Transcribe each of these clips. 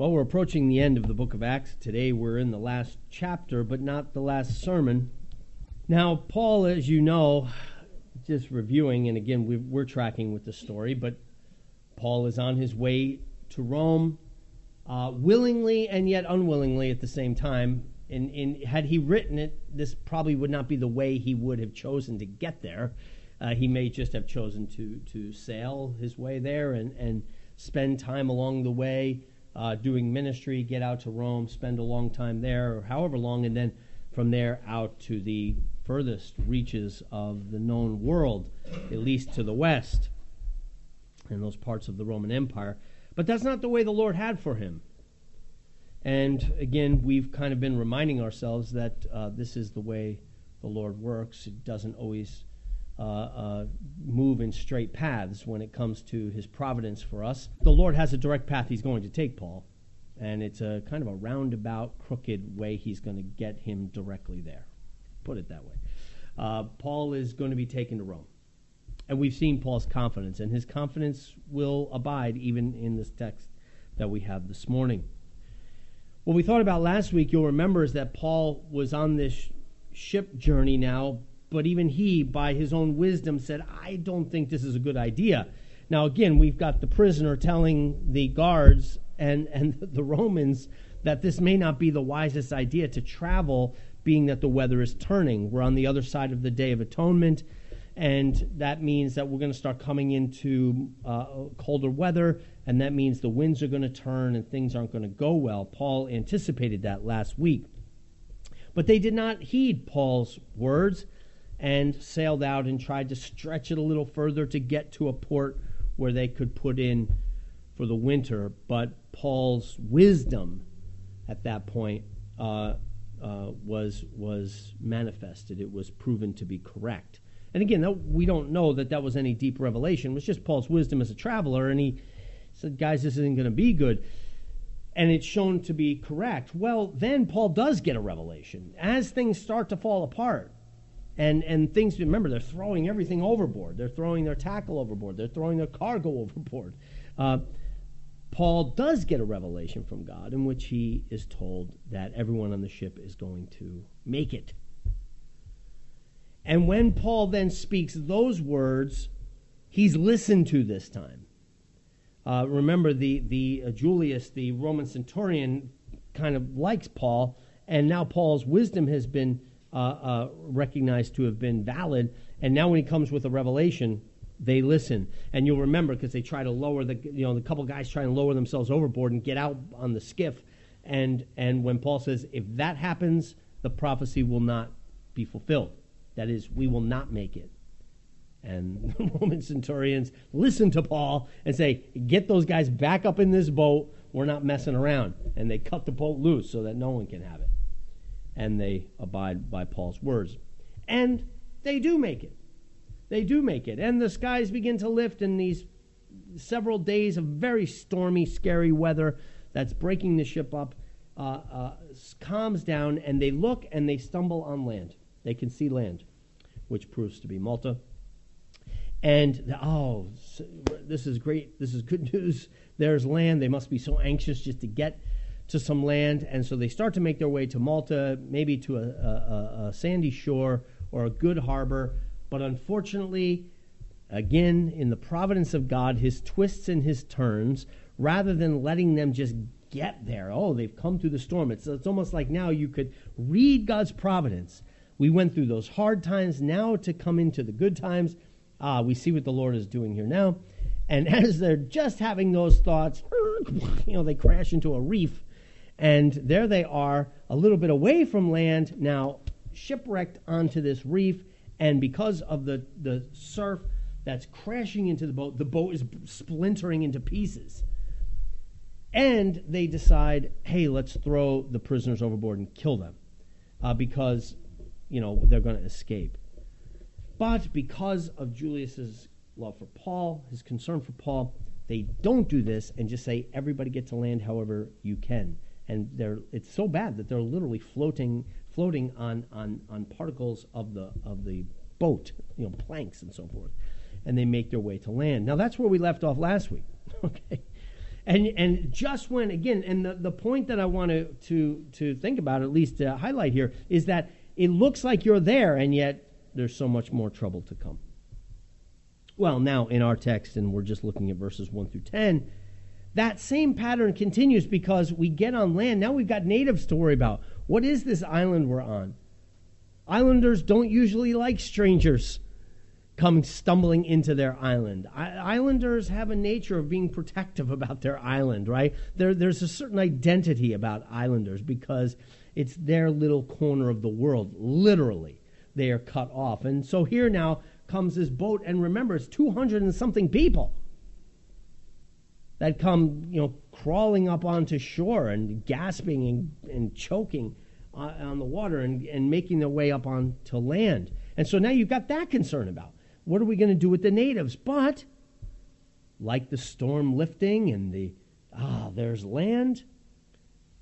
Well, we're approaching the end of the book of Acts. Today we're in the last chapter, but not the last sermon. Now, Paul, as you know, just reviewing, and again, we are tracking with the story, but Paul is on his way to Rome, uh, willingly and yet unwillingly at the same time. And, and, had he written it, this probably would not be the way he would have chosen to get there. Uh, he may just have chosen to, to sail his way there and, and spend time along the way uh, doing ministry, get out to Rome, spend a long time there, or however long, and then from there out to the furthest reaches of the known world, at least to the west, in those parts of the Roman Empire. But that's not the way the Lord had for him. And again, we've kind of been reminding ourselves that uh, this is the way the Lord works. It doesn't always uh, uh, move in straight paths when it comes to his providence for us. The Lord has a direct path he's going to take Paul, and it's a kind of a roundabout, crooked way he's going to get him directly there. Put it that way. Uh, Paul is going to be taken to Rome. And we've seen Paul's confidence, and his confidence will abide even in this text that we have this morning. What we thought about last week, you'll remember, is that Paul was on this ship journey now but even he, by his own wisdom, said, I don't think this is a good idea. Now, again, we've got the prisoner telling the guards and, and the Romans that this may not be the wisest idea to travel, being that the weather is turning. We're on the other side of the Day of Atonement, and that means that we're going to start coming into uh, colder weather, and that means the winds are going to turn and things aren't going to go well. Paul anticipated that last week. But they did not heed Paul's words and sailed out and tried to stretch it a little further to get to a port where they could put in for the winter. But Paul's wisdom at that point uh, uh, was was manifested. It was proven to be correct. And again, we don't know that that was any deep revelation. It was just Paul's wisdom as a traveler, and he said, "Guys, this isn't going to be good." And it's shown to be correct. Well, then Paul does get a revelation as things start to fall apart and and things remember they're throwing everything overboard. They're throwing their tackle overboard. They're throwing their cargo overboard. Uh, paul does get a revelation from god in which he is told that everyone on the ship is going to make it. And when paul then speaks those words he's listened to this time. Uh, remember the the uh, julius the roman centurion kind of likes paul and now paul's wisdom has been uh, uh, recognized to have been valid. And now when he comes with a revelation, they listen. And you'll remember because they try to lower the, you know, the couple guys trying to lower themselves overboard and get out on the skiff. And, and when Paul says, if that happens, the prophecy will not be fulfilled. That is, we will not make it. And the Roman centurions listen to Paul and say, Get those guys back up in this boat. We're not messing around. And they cut the boat loose so that no one can have it and they abide by Paul's words. And they do make it. They do make it. And the skies begin to lift in these several days of very stormy, scary weather that's breaking the ship up, uh, uh, calms down, and they look and they stumble on land. They can see land, which proves to be Malta. And the, oh, this is great. This is good news. There's land. They must be so anxious just to get to some land, and so they start to make their way to Malta, maybe to a, a, a sandy shore or a good harbor. But unfortunately, again, in the providence of God, his twists and his turns, rather than letting them just get there, oh, they've come through the storm. It's, it's almost like now you could read God's providence. We went through those hard times, now to come into the good times. Ah, we see what the Lord is doing here now. And as they're just having those thoughts, you know, they crash into a reef and there they are, a little bit away from land, now shipwrecked onto this reef. And because of the, the surf that's crashing into the boat, the boat is splintering into pieces. And they decide, hey, let's throw the prisoners overboard and kill them uh, because, you know, they're going to escape. But because of Julius's love for Paul, his concern for Paul, they don't do this and just say, everybody get to land however you can and they're it's so bad that they're literally floating floating on on on particles of the of the boat, you know, planks and so forth, and they make their way to land. Now that's where we left off last week. okay, And and just when again, and the, the point that I want to, to to think about, at least to highlight here, is that it looks like you're there, and yet there's so much more trouble to come. Well, now in our text, and we're just looking at verses one through ten, that same pattern continues because we get on land. Now we've got natives to worry about. What is this island we're on? Islanders don't usually like strangers come stumbling into their island. islanders have a nature of being protective about their island, right? There, there's a certain identity about islanders because it's their little corner of the world. Literally, they are cut off. And so here now comes this boat, and remember, it's 200 and something people that come, you know, crawling up onto shore and gasping and, and choking on the water and, and making their way up onto land. And so now you've got that concern about what are we going to do with the natives? But, like the storm lifting and the, ah, there's land,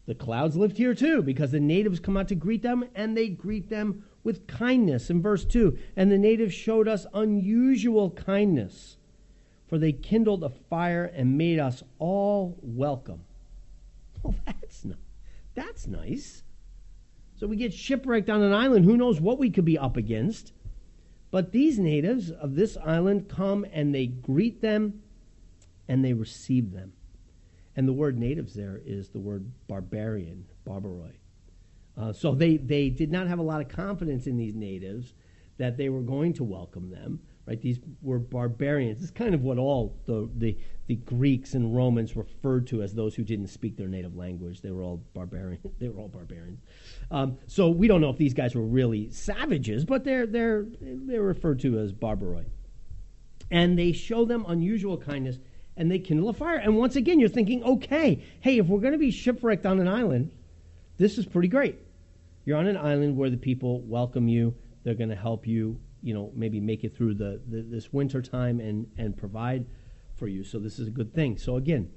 the clouds lift here too, because the natives come out to greet them, and they greet them with kindness. In verse 2, and the natives showed us unusual kindness, for they kindled a fire and made us all welcome. Well, that's, not, that's nice. So we get shipwrecked on an island. Who knows what we could be up against? But these natives of this island come and they greet them and they receive them. And the word natives there is the word barbarian, barbaroi. Uh, so they, they did not have a lot of confidence in these natives that they were going to welcome them. Right? These were barbarians. It's kind of what all the, the, the Greeks and Romans referred to as those who didn't speak their native language. They were all barbarians. they were all barbarians. Um, so we don't know if these guys were really savages, but they're they're they're referred to as barbaroi. And they show them unusual kindness, and they kindle a fire. And once again, you're thinking, okay, hey, if we're going to be shipwrecked on an island, this is pretty great. You're on an island where the people welcome you. They're going to help you you know maybe make it through the, the this winter time and and provide for you. So this is a good thing. So again,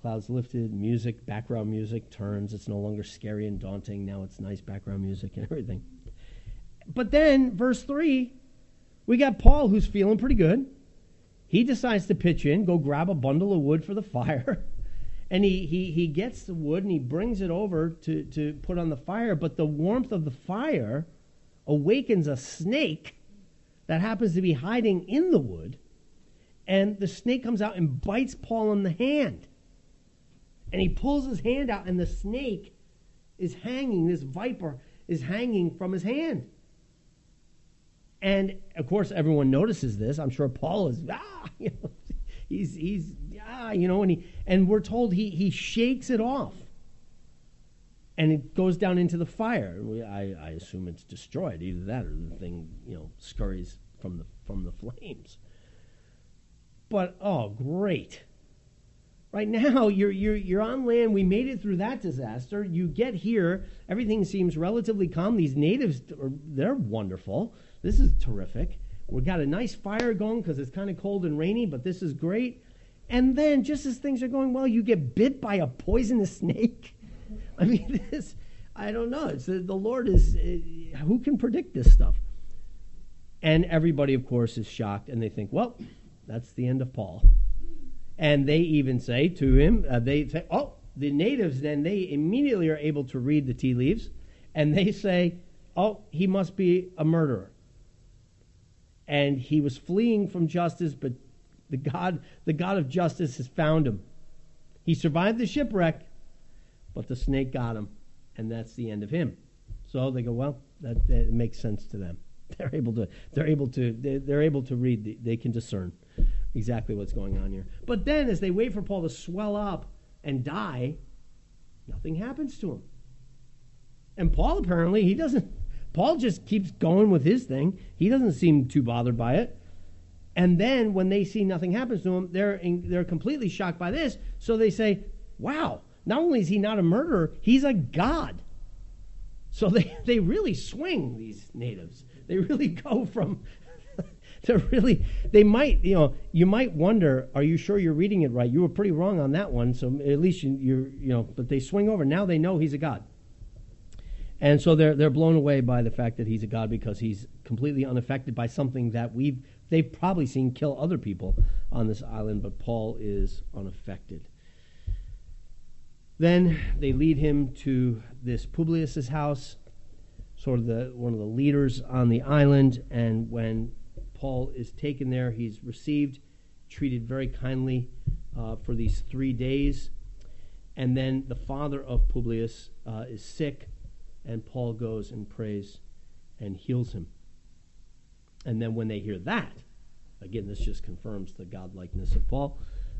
clouds lifted, music, background music turns. It's no longer scary and daunting. Now it's nice background music and everything. But then verse three, we got Paul who's feeling pretty good. He decides to pitch in, go grab a bundle of wood for the fire. And he, he, he gets the wood and he brings it over to, to put on the fire. But the warmth of the fire awakens a snake that happens to be hiding in the wood, and the snake comes out and bites Paul in the hand. And he pulls his hand out, and the snake is hanging, this viper is hanging from his hand. And of course, everyone notices this. I'm sure Paul is, ah, you know, he's, he's, ah, you know, and, he, and we're told he, he shakes it off and it goes down into the fire. I, I assume it's destroyed, either that or the thing, you know, scurries from the from the flames. But oh, great! Right now, you're you're you're on land. We made it through that disaster. You get here, everything seems relatively calm. These natives, are, they're wonderful. This is terrific. We've got a nice fire going because it's kind of cold and rainy, but this is great. And then, just as things are going well, you get bit by a poisonous snake. I mean, I don't know. It's the, the Lord is, uh, who can predict this stuff? And everybody, of course, is shocked and they think, well, that's the end of Paul. And they even say to him, uh, they say, oh, the natives then, they immediately are able to read the tea leaves and they say, oh, he must be a murderer. And he was fleeing from justice, but the God, the God of justice has found him. He survived the shipwreck, but the snake got him, and that's the end of him. So they go, well, that, that makes sense to them. They're able to. They're able to. They're able to read. The, they can discern exactly what's going on here. But then, as they wait for Paul to swell up and die, nothing happens to him. And Paul apparently he doesn't. Paul just keeps going with his thing. He doesn't seem too bothered by it. And then when they see nothing happens to him, they're in, they're completely shocked by this. So they say, "Wow! Not only is he not a murderer, he's a god." So they, they really swing these natives. They really go from to really they might you know you might wonder are you sure you're reading it right you were pretty wrong on that one so at least you you you know but they swing over now they know he's a god and so they're they're blown away by the fact that he's a god because he's completely unaffected by something that we've they've probably seen kill other people on this island but Paul is unaffected Then they lead him to this Publius's house, sort of the one of the leaders on the island. And when Paul is taken there, he's received, treated very kindly uh, for these three days. And then the father of Publius uh, is sick, and Paul goes and prays and heals him. And then when they hear that, again, this just confirms the godlikeness of Paul.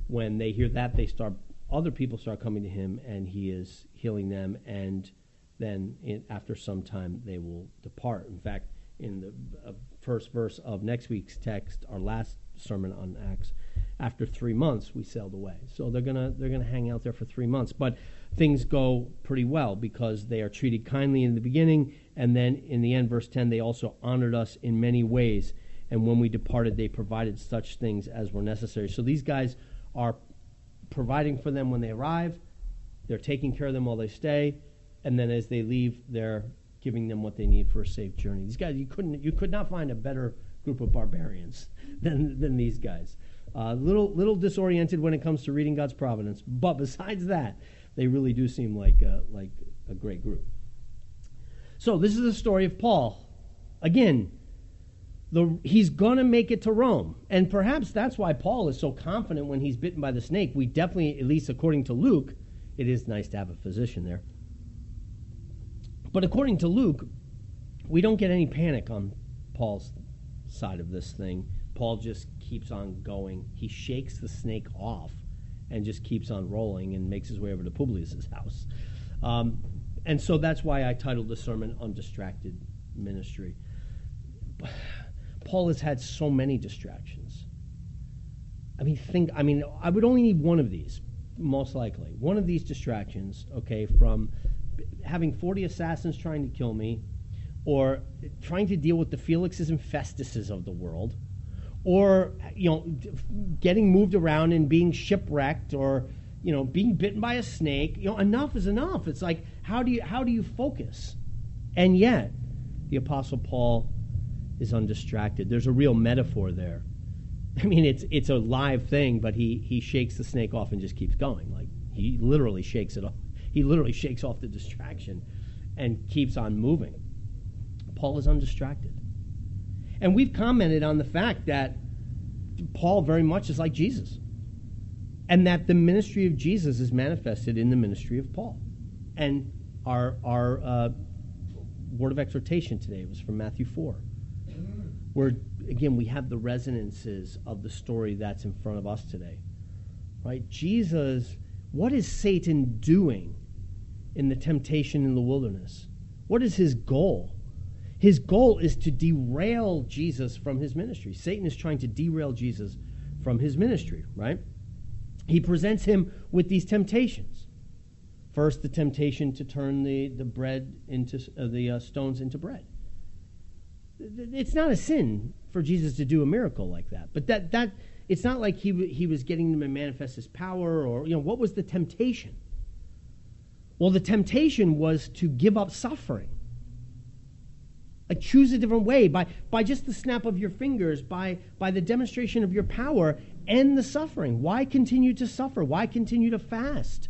When they hear that, they start other people start coming to him, and he is healing them. And then, in, after some time, they will depart. In fact, in the uh, first verse of next week's text, our last sermon on Acts, after three months, we sailed away. So they're gonna they're gonna hang out there for three months, but things go pretty well because they are treated kindly in the beginning, and then in the end, verse ten, they also honored us in many ways. And when we departed, they provided such things as were necessary. So these guys are providing for them when they arrive, they're taking care of them while they stay, and then as they leave, they're giving them what they need for a safe journey. These guys, you couldn't, you could not find a better group of barbarians than, than these guys. Uh, little, little disoriented when it comes to reading God's providence, but besides that, they really do seem like, a, like a great group. So this is the story of Paul. Again, the, he's going to make it to Rome. And perhaps that's why Paul is so confident when he's bitten by the snake. We definitely, at least according to Luke, it is nice to have a physician there. But according to Luke, we don't get any panic on Paul's side of this thing. Paul just keeps on going. He shakes the snake off and just keeps on rolling and makes his way over to Publius's house. Um, and so that's why I titled the sermon Undistracted Ministry. Paul has had so many distractions. I mean, think, I mean, I would only need one of these, most likely. One of these distractions, okay, from having 40 assassins trying to kill me, or trying to deal with the Felixes and Festuses of the world, or, you know, getting moved around and being shipwrecked, or, you know, being bitten by a snake. You know, enough is enough. It's like, how do you, how do you focus? And yet, the Apostle Paul is undistracted. There's a real metaphor there. I mean, it's it's a live thing, but he he shakes the snake off and just keeps going. Like he literally shakes it off. He literally shakes off the distraction and keeps on moving. Paul is undistracted. And we've commented on the fact that Paul very much is like Jesus. And that the ministry of Jesus is manifested in the ministry of Paul. And our, our uh, word of exhortation today was from Matthew 4 where again we have the resonances of the story that's in front of us today right? Jesus what is satan doing in the temptation in the wilderness? What is his goal? His goal is to derail jesus from his ministry. Satan is trying to derail jesus from his ministry right? He presents him with these temptations. First the temptation to turn the, the bread into uh, the uh, stones into bread it's not a sin for Jesus to do a miracle like that. But that that it's not like he he was getting them to manifest his power or you know what was the temptation? Well, the temptation was to give up suffering. Like choose a different way by by just the snap of your fingers, by by the demonstration of your power, end the suffering. Why continue to suffer? Why continue to fast?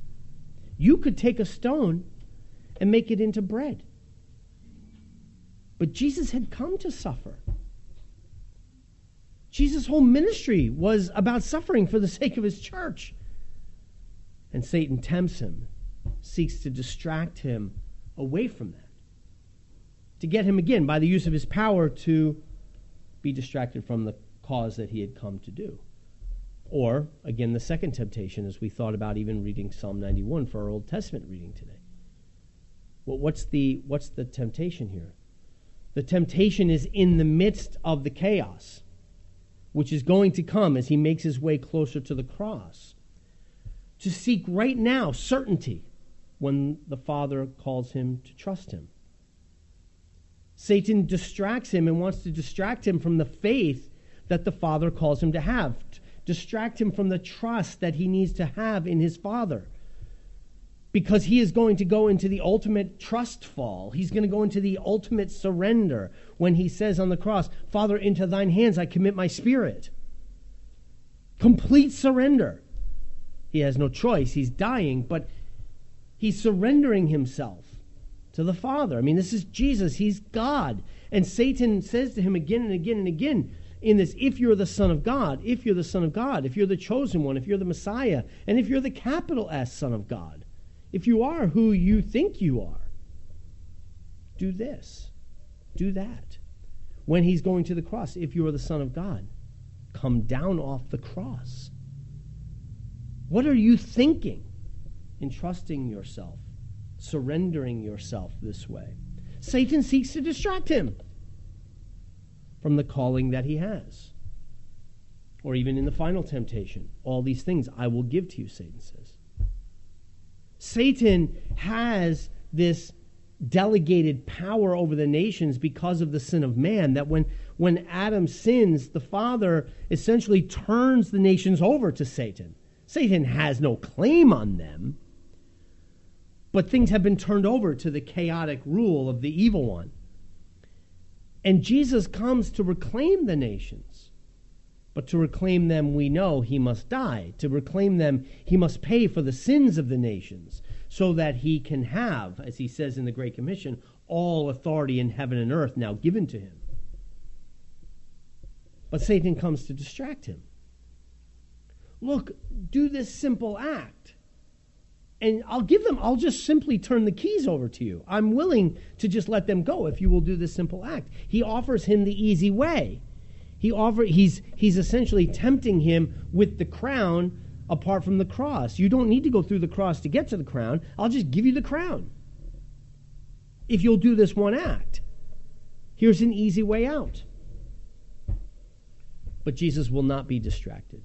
You could take a stone and make it into bread. But Jesus had come to suffer. Jesus' whole ministry was about suffering for the sake of his church. And Satan tempts him, seeks to distract him away from that, to get him again, by the use of his power, to be distracted from the cause that he had come to do. Or, again, the second temptation, as we thought about even reading Psalm 91 for our Old Testament reading today. Well, what's the, what's the temptation here? The temptation is in the midst of the chaos, which is going to come as he makes his way closer to the cross. To seek right now certainty when the Father calls him to trust him. Satan distracts him and wants to distract him from the faith that the Father calls him to have, distract him from the trust that he needs to have in his Father because he is going to go into the ultimate trust fall. He's going to go into the ultimate surrender when he says on the cross, Father, into thine hands I commit my spirit. Complete surrender. He has no choice. He's dying, but He's surrendering himself to the Father. I mean, this is Jesus. He's God. And Satan says to him again and again and again in this if you're the Son of God, if you're the Son of God, if you're the chosen one, if you're the Messiah, and if you're the capital S Son of God, if you are who you think you are, do this, do that. When he's going to the cross, if you are the Son of God, come down off the cross. What are you thinking in trusting yourself, surrendering yourself this way? Satan seeks to distract him from the calling that he has. Or even in the final temptation, all these things I will give to you, Satan says. Satan has this delegated power over the nations because of the sin of man that when when Adam sins the father essentially turns the nations over to Satan. Satan has no claim on them but things have been turned over to the chaotic rule of the evil one. And Jesus comes to reclaim the nations but to reclaim them we know he must die to reclaim them he must pay for the sins of the nations so that he can have, as he says in the Great Commission, all authority in heaven and earth now given to him. But Satan comes to distract him. Look, do this simple act. And I'll give them, I'll just simply turn the keys over to you. I'm willing to just let them go if you will do this simple act. He offers him the easy way. He offer, he's, he's essentially tempting him with the crown apart from the cross. You don't need to go through the cross to get to the crown. I'll just give you the crown. If you'll do this one act, here's an easy way out. But Jesus will not be distracted.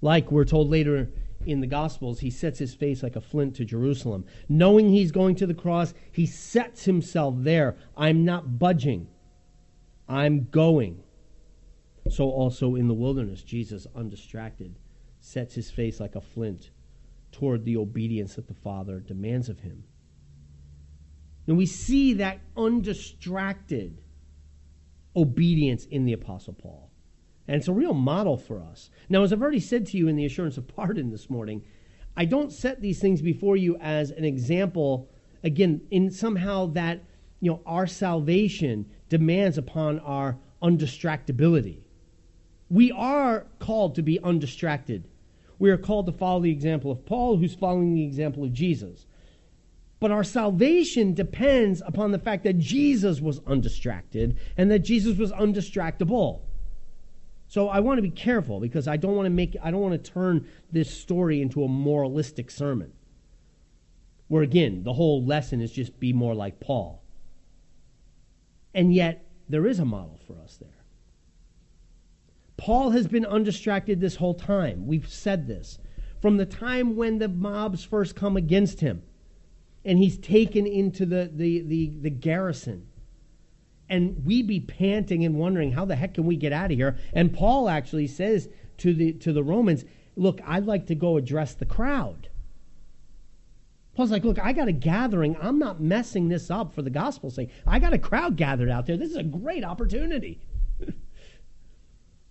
Like we're told later in the Gospels, he sets his face like a flint to Jerusalem. Knowing he's going to the cross, he sets himself there. I'm not budging, I'm going. So also in the wilderness, Jesus, undistracted, sets his face like a flint toward the obedience that the Father demands of him. And we see that undistracted obedience in the Apostle Paul. And it's a real model for us. Now, as I've already said to you in the assurance of pardon this morning, I don't set these things before you as an example, again, in somehow that, you know, our salvation demands upon our undistractability. We are called to be undistracted. We are called to follow the example of Paul, who's following the example of Jesus. But our salvation depends upon the fact that Jesus was undistracted and that Jesus was undistractable. So I want to be careful because I don't want to make I don't want to turn this story into a moralistic sermon. Where again, the whole lesson is just be more like Paul. And yet there is a model for us there. Paul has been undistracted this whole time. We've said this. From the time when the mobs first come against him, and he's taken into the, the, the, the garrison. And we be panting and wondering, how the heck can we get out of here? And Paul actually says to the, to the Romans, Look, I'd like to go address the crowd. Paul's like, Look, I got a gathering. I'm not messing this up for the gospel's sake. I got a crowd gathered out there. This is a great opportunity.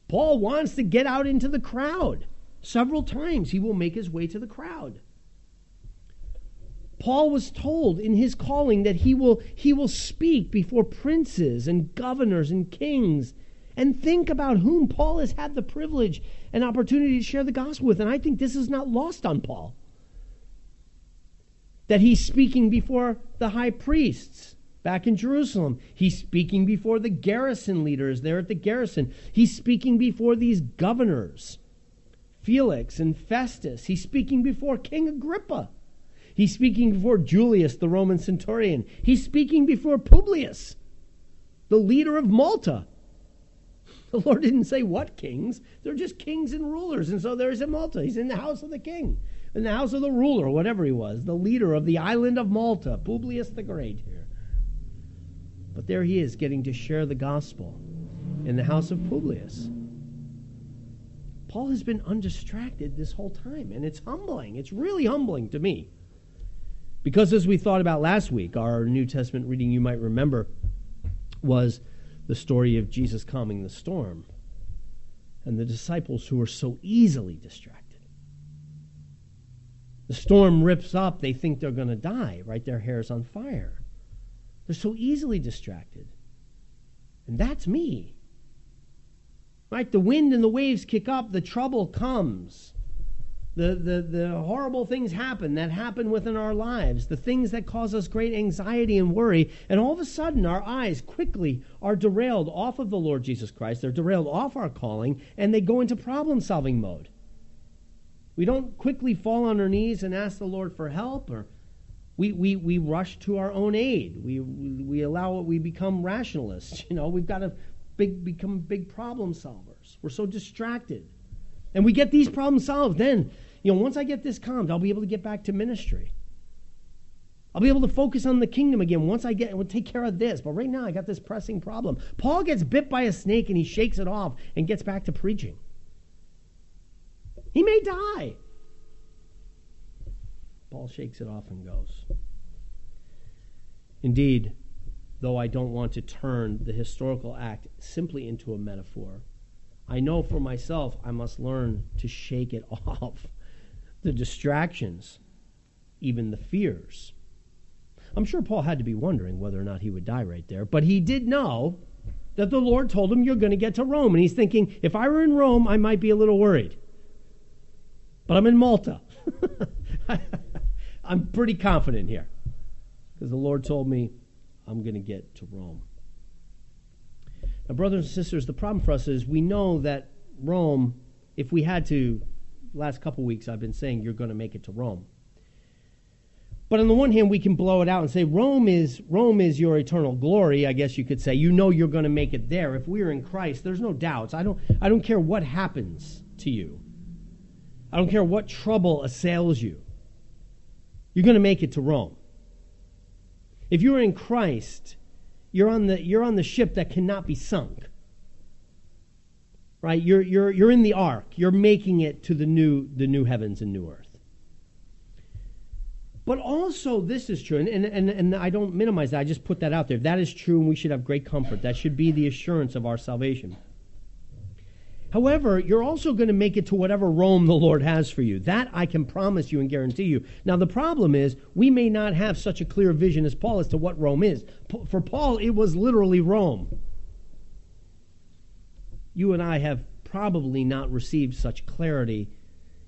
Paul wants to get out into the crowd. Several times he will make his way to the crowd. Paul was told in his calling that he will, he will speak before princes and governors and kings. And think about whom Paul has had the privilege and opportunity to share the gospel with. And I think this is not lost on Paul. That he's speaking before the high priests, back in Jerusalem. He's speaking before the garrison leaders there at the garrison. He's speaking before these governors, Felix and Festus. He's speaking before King Agrippa. He's speaking before Julius, the Roman centurion. He's speaking before Publius, the leader of Malta. The Lord didn't say what kings. They're just kings and rulers. And so there's in Malta. He's in the house of the king, in the house of the ruler, whatever he was, the leader of the island of Malta, Publius the Great here. But there he is getting to share the gospel in the house of Publius. Paul has been undistracted this whole time, and it's humbling. It's really humbling to me. Because as we thought about last week, our New Testament reading, you might remember, was the story of Jesus calming the storm and the disciples who were so easily distracted. The storm rips up, they think they're going to die, right? Their hair's on fire. They're so easily distracted. And that's me. Right? The wind and the waves kick up, the trouble comes. The, the, the horrible things happen that happen within our lives, the things that cause us great anxiety and worry, and all of a sudden our eyes quickly are derailed off of the Lord Jesus Christ. They're derailed off our calling, and they go into problem solving mode. We don't quickly fall on our knees and ask the Lord for help, or we, we, we rush to our own aid. We, we allow it, we become rationalists. You know, we've got to big, become big problem solvers. We're so distracted. And we get these problems solved. Then, you know, once I get this calmed, I'll be able to get back to ministry. I'll be able to focus on the kingdom again once I get we'll take care of this. But right now I got this pressing problem. Paul gets bit by a snake and he shakes it off and gets back to preaching. He may die. Paul shakes it off and goes. Indeed, though I don't want to turn the historical act simply into a metaphor, I know for myself I must learn to shake it off. The distractions, even the fears. I'm sure Paul had to be wondering whether or not he would die right there, but he did know that the Lord told him, You're going to get to Rome. And he's thinking, If I were in Rome, I might be a little worried. But I'm in Malta. I'm pretty confident here because the Lord told me I'm going to get to Rome. Now, brothers and sisters, the problem for us is we know that Rome, if we had to, last couple weeks I've been saying you're going to make it to Rome. But on the one hand, we can blow it out and say Rome is Rome is your eternal glory. I guess you could say you know you're going to make it there. If we're in Christ, there's no doubts. I don't I don't care what happens to you. I don't care what trouble assails you. You're going to make it to Rome. If you're in Christ, you're on the, you're on the ship that cannot be sunk. Right? You're, you're, you're in the ark. You're making it to the new, the new heavens and new earth. But also, this is true, and, and, and, and I don't minimize that. I just put that out there. That is true, and we should have great comfort. That should be the assurance of our salvation. However, you're also going to make it to whatever Rome the Lord has for you. That I can promise you and guarantee you. Now, the problem is, we may not have such a clear vision as Paul as to what Rome is. For Paul, it was literally Rome. You and I have probably not received such clarity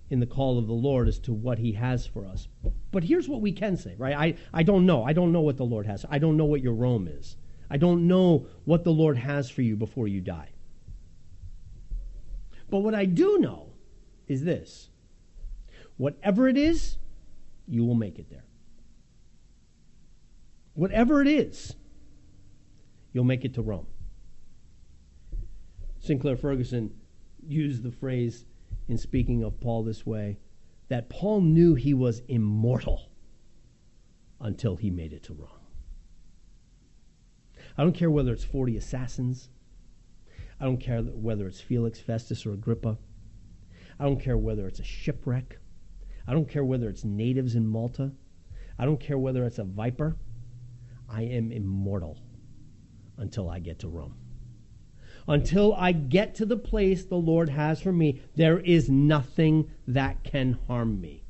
in the call of the Lord as to what he has for us. But here's what we can say, right? I, I don't know. I don't know what the Lord has. I don't know what your Rome is. I don't know what the Lord has for you before you die. But what I do know is this whatever it is, you will make it there. Whatever it is, you'll make it to Rome. Sinclair Ferguson used the phrase in speaking of Paul this way that Paul knew he was immortal until he made it to Rome. I don't care whether it's 40 assassins, I don't care whether it's Felix, Festus, or Agrippa. I don't care whether it's a shipwreck. I don't care whether it's natives in Malta. I don't care whether it's a viper. I am immortal until I get to Rome. Until I get to the place the Lord has for me, there is nothing that can harm me.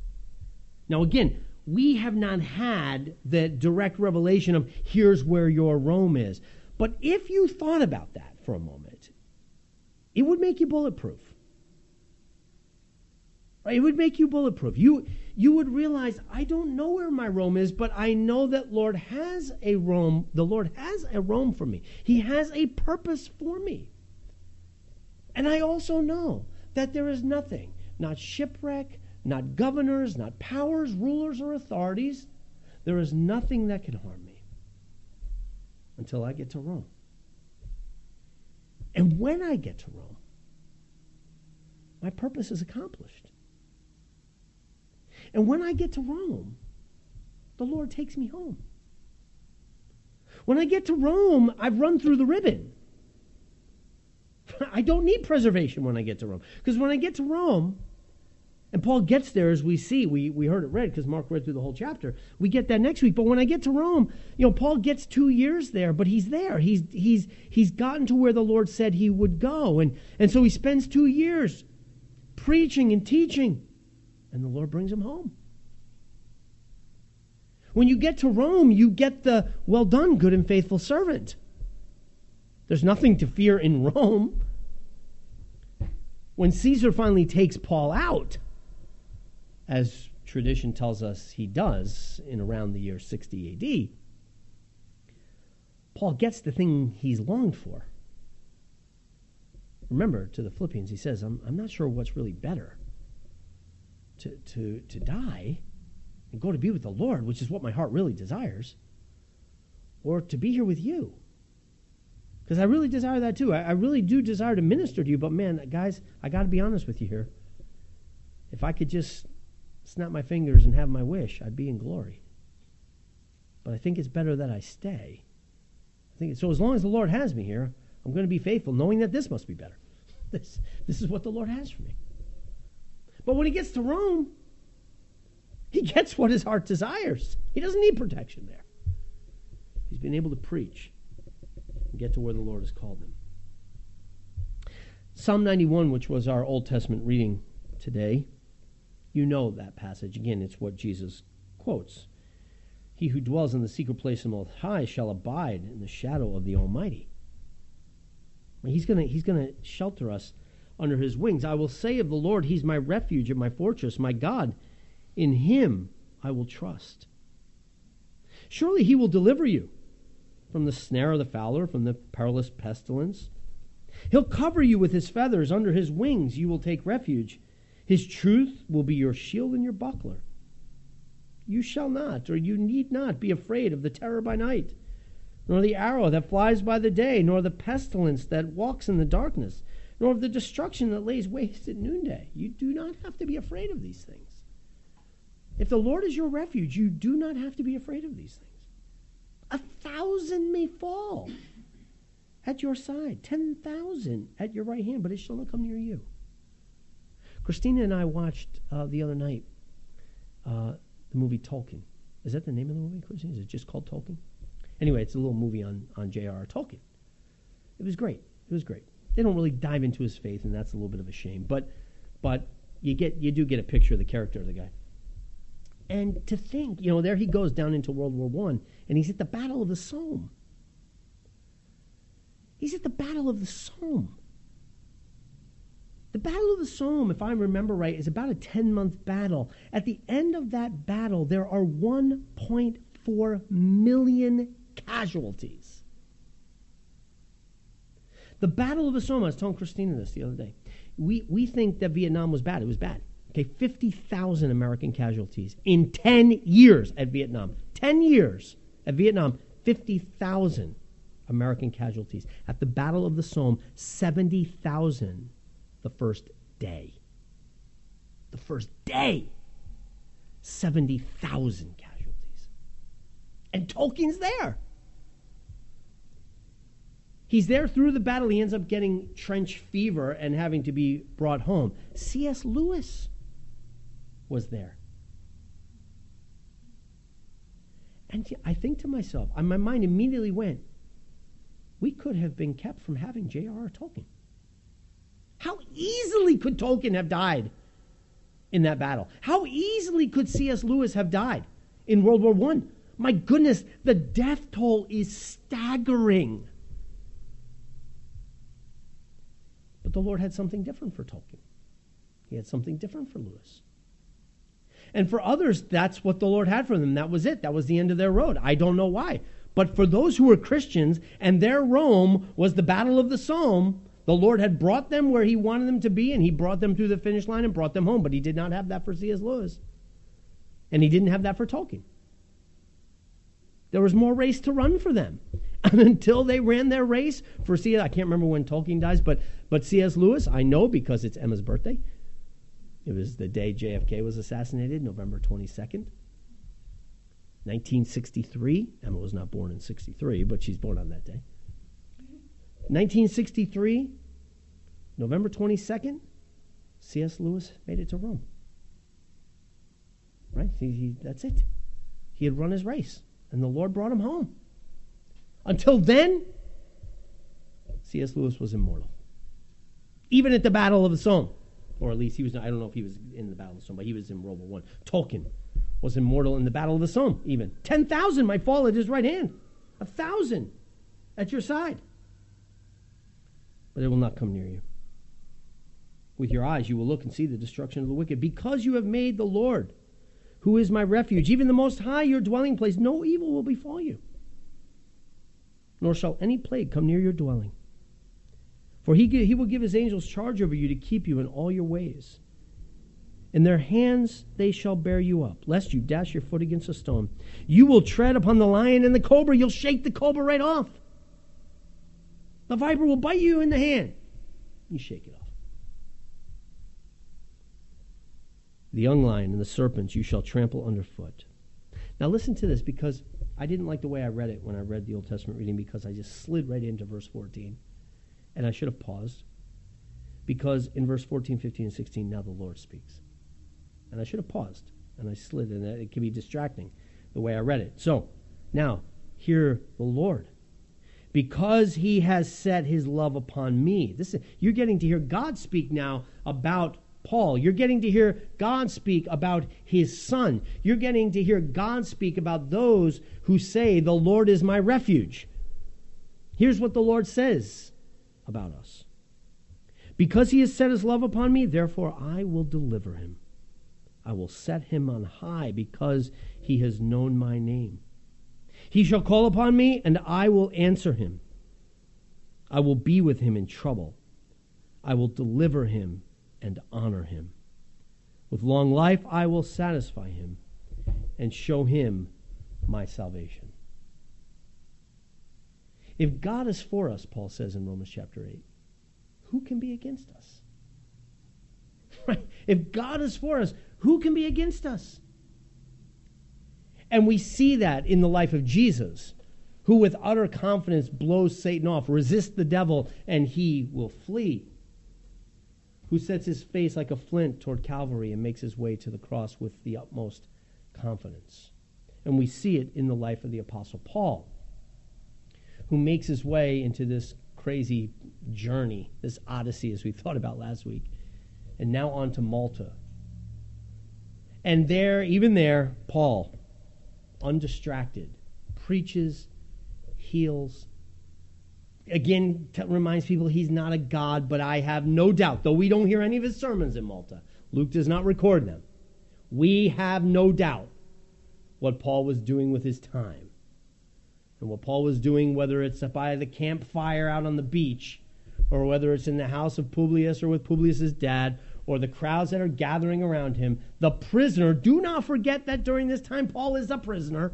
Now, again, we have not had the direct revelation of here's where your Rome is. But if you thought about that for a moment, it would make you bulletproof. It would make you bulletproof. You you would realize I don't know where my Rome is, but I know that Lord has a Rome. The Lord has a Rome for me. He has a purpose for me. And I also know that there is nothing, not shipwreck, not governors, not powers, rulers, or authorities. There is nothing that can harm me until I get to Rome. And when I get to Rome, my purpose is accomplished. And when I get to Rome, the Lord takes me home. When I get to Rome, I've run through the ribbon. I don't need preservation when I get to Rome. Because when I get to Rome, and Paul gets there as we see. We, we heard it read because Mark read through the whole chapter. We get that next week. But when I get to Rome, you know, Paul gets two years there, but he's there. He's, he's, he's gotten to where the Lord said he would go. And, and so he spends two years preaching and teaching. And the Lord brings him home. When you get to Rome, you get the well done, good and faithful servant. There's nothing to fear in Rome. When Caesar finally takes Paul out, as tradition tells us he does in around the year 60 AD, Paul gets the thing he's longed for. Remember, to the Philippians, he says, I'm, I'm not sure what's really better to, to, to die and go to be with the Lord, which is what my heart really desires, or to be here with you. Because I really desire that too. I, I, really do desire to minister to you, but man, guys, I got to be honest with you here. If I could just snap my fingers and have my wish, I'd be in glory. But I think it's better that I stay. I think so. As long as the Lord has me here, I'm going to be faithful, knowing that this must be better. This, this is what the Lord has for me. But when he gets to Rome, he gets what his heart desires. He doesn't need protection there. He's been able to preach and get to where the Lord has called him. Psalm 91, which was our Old Testament reading today, you know that passage. Again, it's what Jesus quotes. He who dwells in the secret place of the Most High shall abide in the shadow of the Almighty. He's going he's going to shelter us under his wings. I will say of the Lord, He's my refuge and my fortress, my God. In Him I will trust. Surely He will deliver you from the snare of the fowler, from the perilous pestilence. He'll cover you with His feathers. Under His wings you will take refuge. His truth will be your shield and your buckler. You shall not, or you need not, be afraid of the terror by night, nor the arrow that flies by the day, nor the pestilence that walks in the darkness nor of the destruction that lays waste at noonday. You do not have to be afraid of these things. If the Lord is your refuge, you do not have to be afraid of these things. A thousand may fall at your side, 10,000 at your right hand, but it shall not come near you. Christina and I watched uh, the other night uh, the movie Tolkien. Is that the name of the movie, Christina? Is it just called Tolkien? Anyway, it's a little movie on, on J.R.R. Tolkien. It was great. It was great they don't really dive into his faith, and that's a little bit of a shame. But but you get you do get a picture of the character of the guy. And to think, you know, there he goes down into World War One, and he's at the Battle of the Somme. He's at the Battle of the Somme. The Battle of the Somme, if I remember right, is about a 10 month battle. At the end of that battle, there are 1.4 million casualties. The Battle of the Somme, I was telling Christina this the other day. We, we think that Vietnam was bad. It was bad. Okay, 50,000 American casualties in 10 years at Vietnam. 10 years at Vietnam, 50,000 American casualties. At the Battle of the Somme, 70,000 the first day. The first day, 70,000 casualties. And Tolkien's there. He's there through the battle. He ends up getting trench fever and having to be brought home. C.S. Lewis was there. And I think to myself, my mind immediately went, we could have been kept from having J.R.R. Tolkien. How easily could Tolkien have died in that battle? How easily could C.S. Lewis have died in World War I? My goodness, the death toll is staggering. But the Lord had something different for Tolkien. He had something different for Lewis. And for others, that's what the Lord had for them. That was it. That was the end of their road. I don't know why. But for those who were Christians and their Rome was the battle of the Somme, the Lord had brought them where He wanted them to be, and He brought them through the finish line and brought them home. But He did not have that for C.S. Lewis. And He didn't have that for Tolkien. There was more race to run for them. And until they ran their race for C.S. I can't remember when Tolkien dies, but but C.S. Lewis, I know because it's Emma's birthday. It was the day JFK was assassinated, November 22nd, 1963. Emma was not born in 63, but she's born on that day. 1963, November 22nd, C.S. Lewis made it to Rome. Right? He, he, that's it. He had run his race, and the Lord brought him home. Until then, C.S. Lewis was immortal even at the Battle of the Somme, or at least he was. I don't know if he was in the Battle of the Somme, but he was in World War One. Tolkien was immortal in the battle of the Somme, even. 10,000 might fall at his right hand, a thousand at your side. But it will not come near you. With your eyes you will look and see the destruction of the wicked, because you have made the Lord, who is my refuge, even the Most High, your dwelling place. No evil will befall you, nor shall any plague come near your dwelling. For he, he will give his angels charge over you to keep you in all your ways. In their hands they shall bear you up, lest you dash your foot against a stone. You will tread upon the lion and the cobra. You'll shake the cobra right off. The viper will bite you in the hand. You shake it off. The young lion and the serpents you shall trample underfoot. Now listen to this because I didn't like the way I read it when I read the Old Testament reading because I just slid right into verse 14. And I should have paused because in verse 14, 15, and 16, now the Lord speaks and I should have paused and I slid, and it can be distracting the way I read it. So now, hear the Lord. Because he has set his love upon me. This is, you're getting to hear God speak now about Paul. You're getting to hear God speak about his son. You're getting to hear God speak about those who say, The Lord is my refuge. Here's what the Lord says about us Because he has set his love upon me, therefore I will deliver him. I will set him on high because he has known my name. He shall call upon me, and I will answer him. I will be with him in trouble. I will deliver him and honor him. With long life I will satisfy him and show him my salvation. If God is for us, Paul says in Romans chapter 8, who can be against us? Right? If God is for us, who can be against us? And we see that in the life of Jesus, who with utter confidence blows Satan off, resists the devil, and he will flee. Who sets his face like a flint toward Calvary and makes his way to the cross with the utmost confidence. And we see it in the life of the Apostle Paul, who makes his way into this crazy journey, this odyssey, as we thought about last week, and now on to Malta, and there, even there, Paul, undistracted, preaches, heals. Again, t- reminds people he's not a God, but I have no doubt, though we don't hear any of his sermons in Malta, Luke does not record them. We have no doubt what Paul was doing with his time. And what Paul was doing, whether it's by the campfire out on the beach, or whether it's in the house of Publius or with Publius's dad, or the crowds that are gathering around him, the prisoner, do not forget that during this time Paul is a prisoner.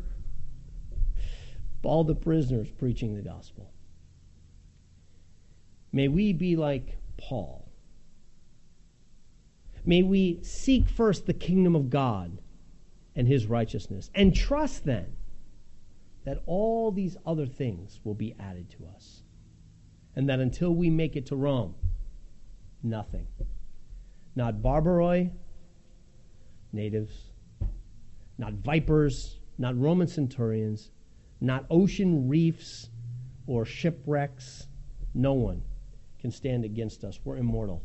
All the prisoners preaching the gospel. May we be like Paul. May we seek first the kingdom of God and his righteousness, and trust then that all these other things will be added to us. And that until we make it to Rome, nothing not barbaroi, natives, not vipers, not Roman centurions, not ocean reefs or shipwrecks. No one can stand against us. We're immortal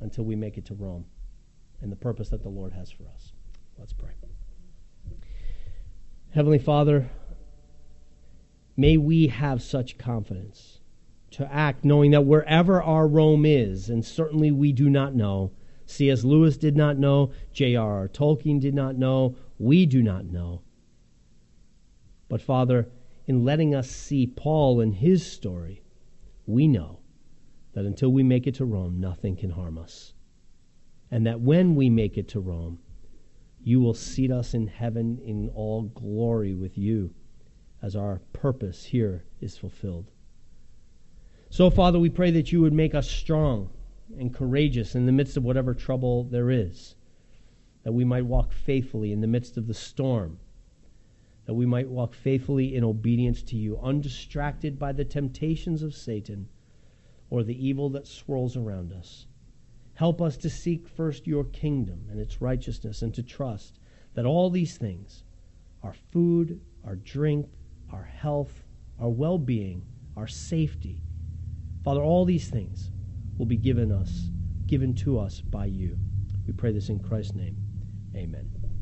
until we make it to Rome and the purpose that the Lord has for us. Let's pray. Heavenly Father, may we have such confidence to act knowing that wherever our Rome is, and certainly we do not know, C.S. Lewis did not know. J.R.R. Tolkien did not know. We do not know. But, Father, in letting us see Paul and his story, we know that until we make it to Rome, nothing can harm us. And that when we make it to Rome, you will seat us in heaven in all glory with you as our purpose here is fulfilled. So, Father, we pray that you would make us strong and courageous in the midst of whatever trouble there is, that we might walk faithfully in the midst of the storm, that we might walk faithfully in obedience to you, undistracted by the temptations of Satan or the evil that swirls around us. Help us to seek first your kingdom and its righteousness and to trust that all these things our food, our drink, our health, our well being, our safety Father, all these things will be given us, given to us by you. We pray this in Christ's name. Amen.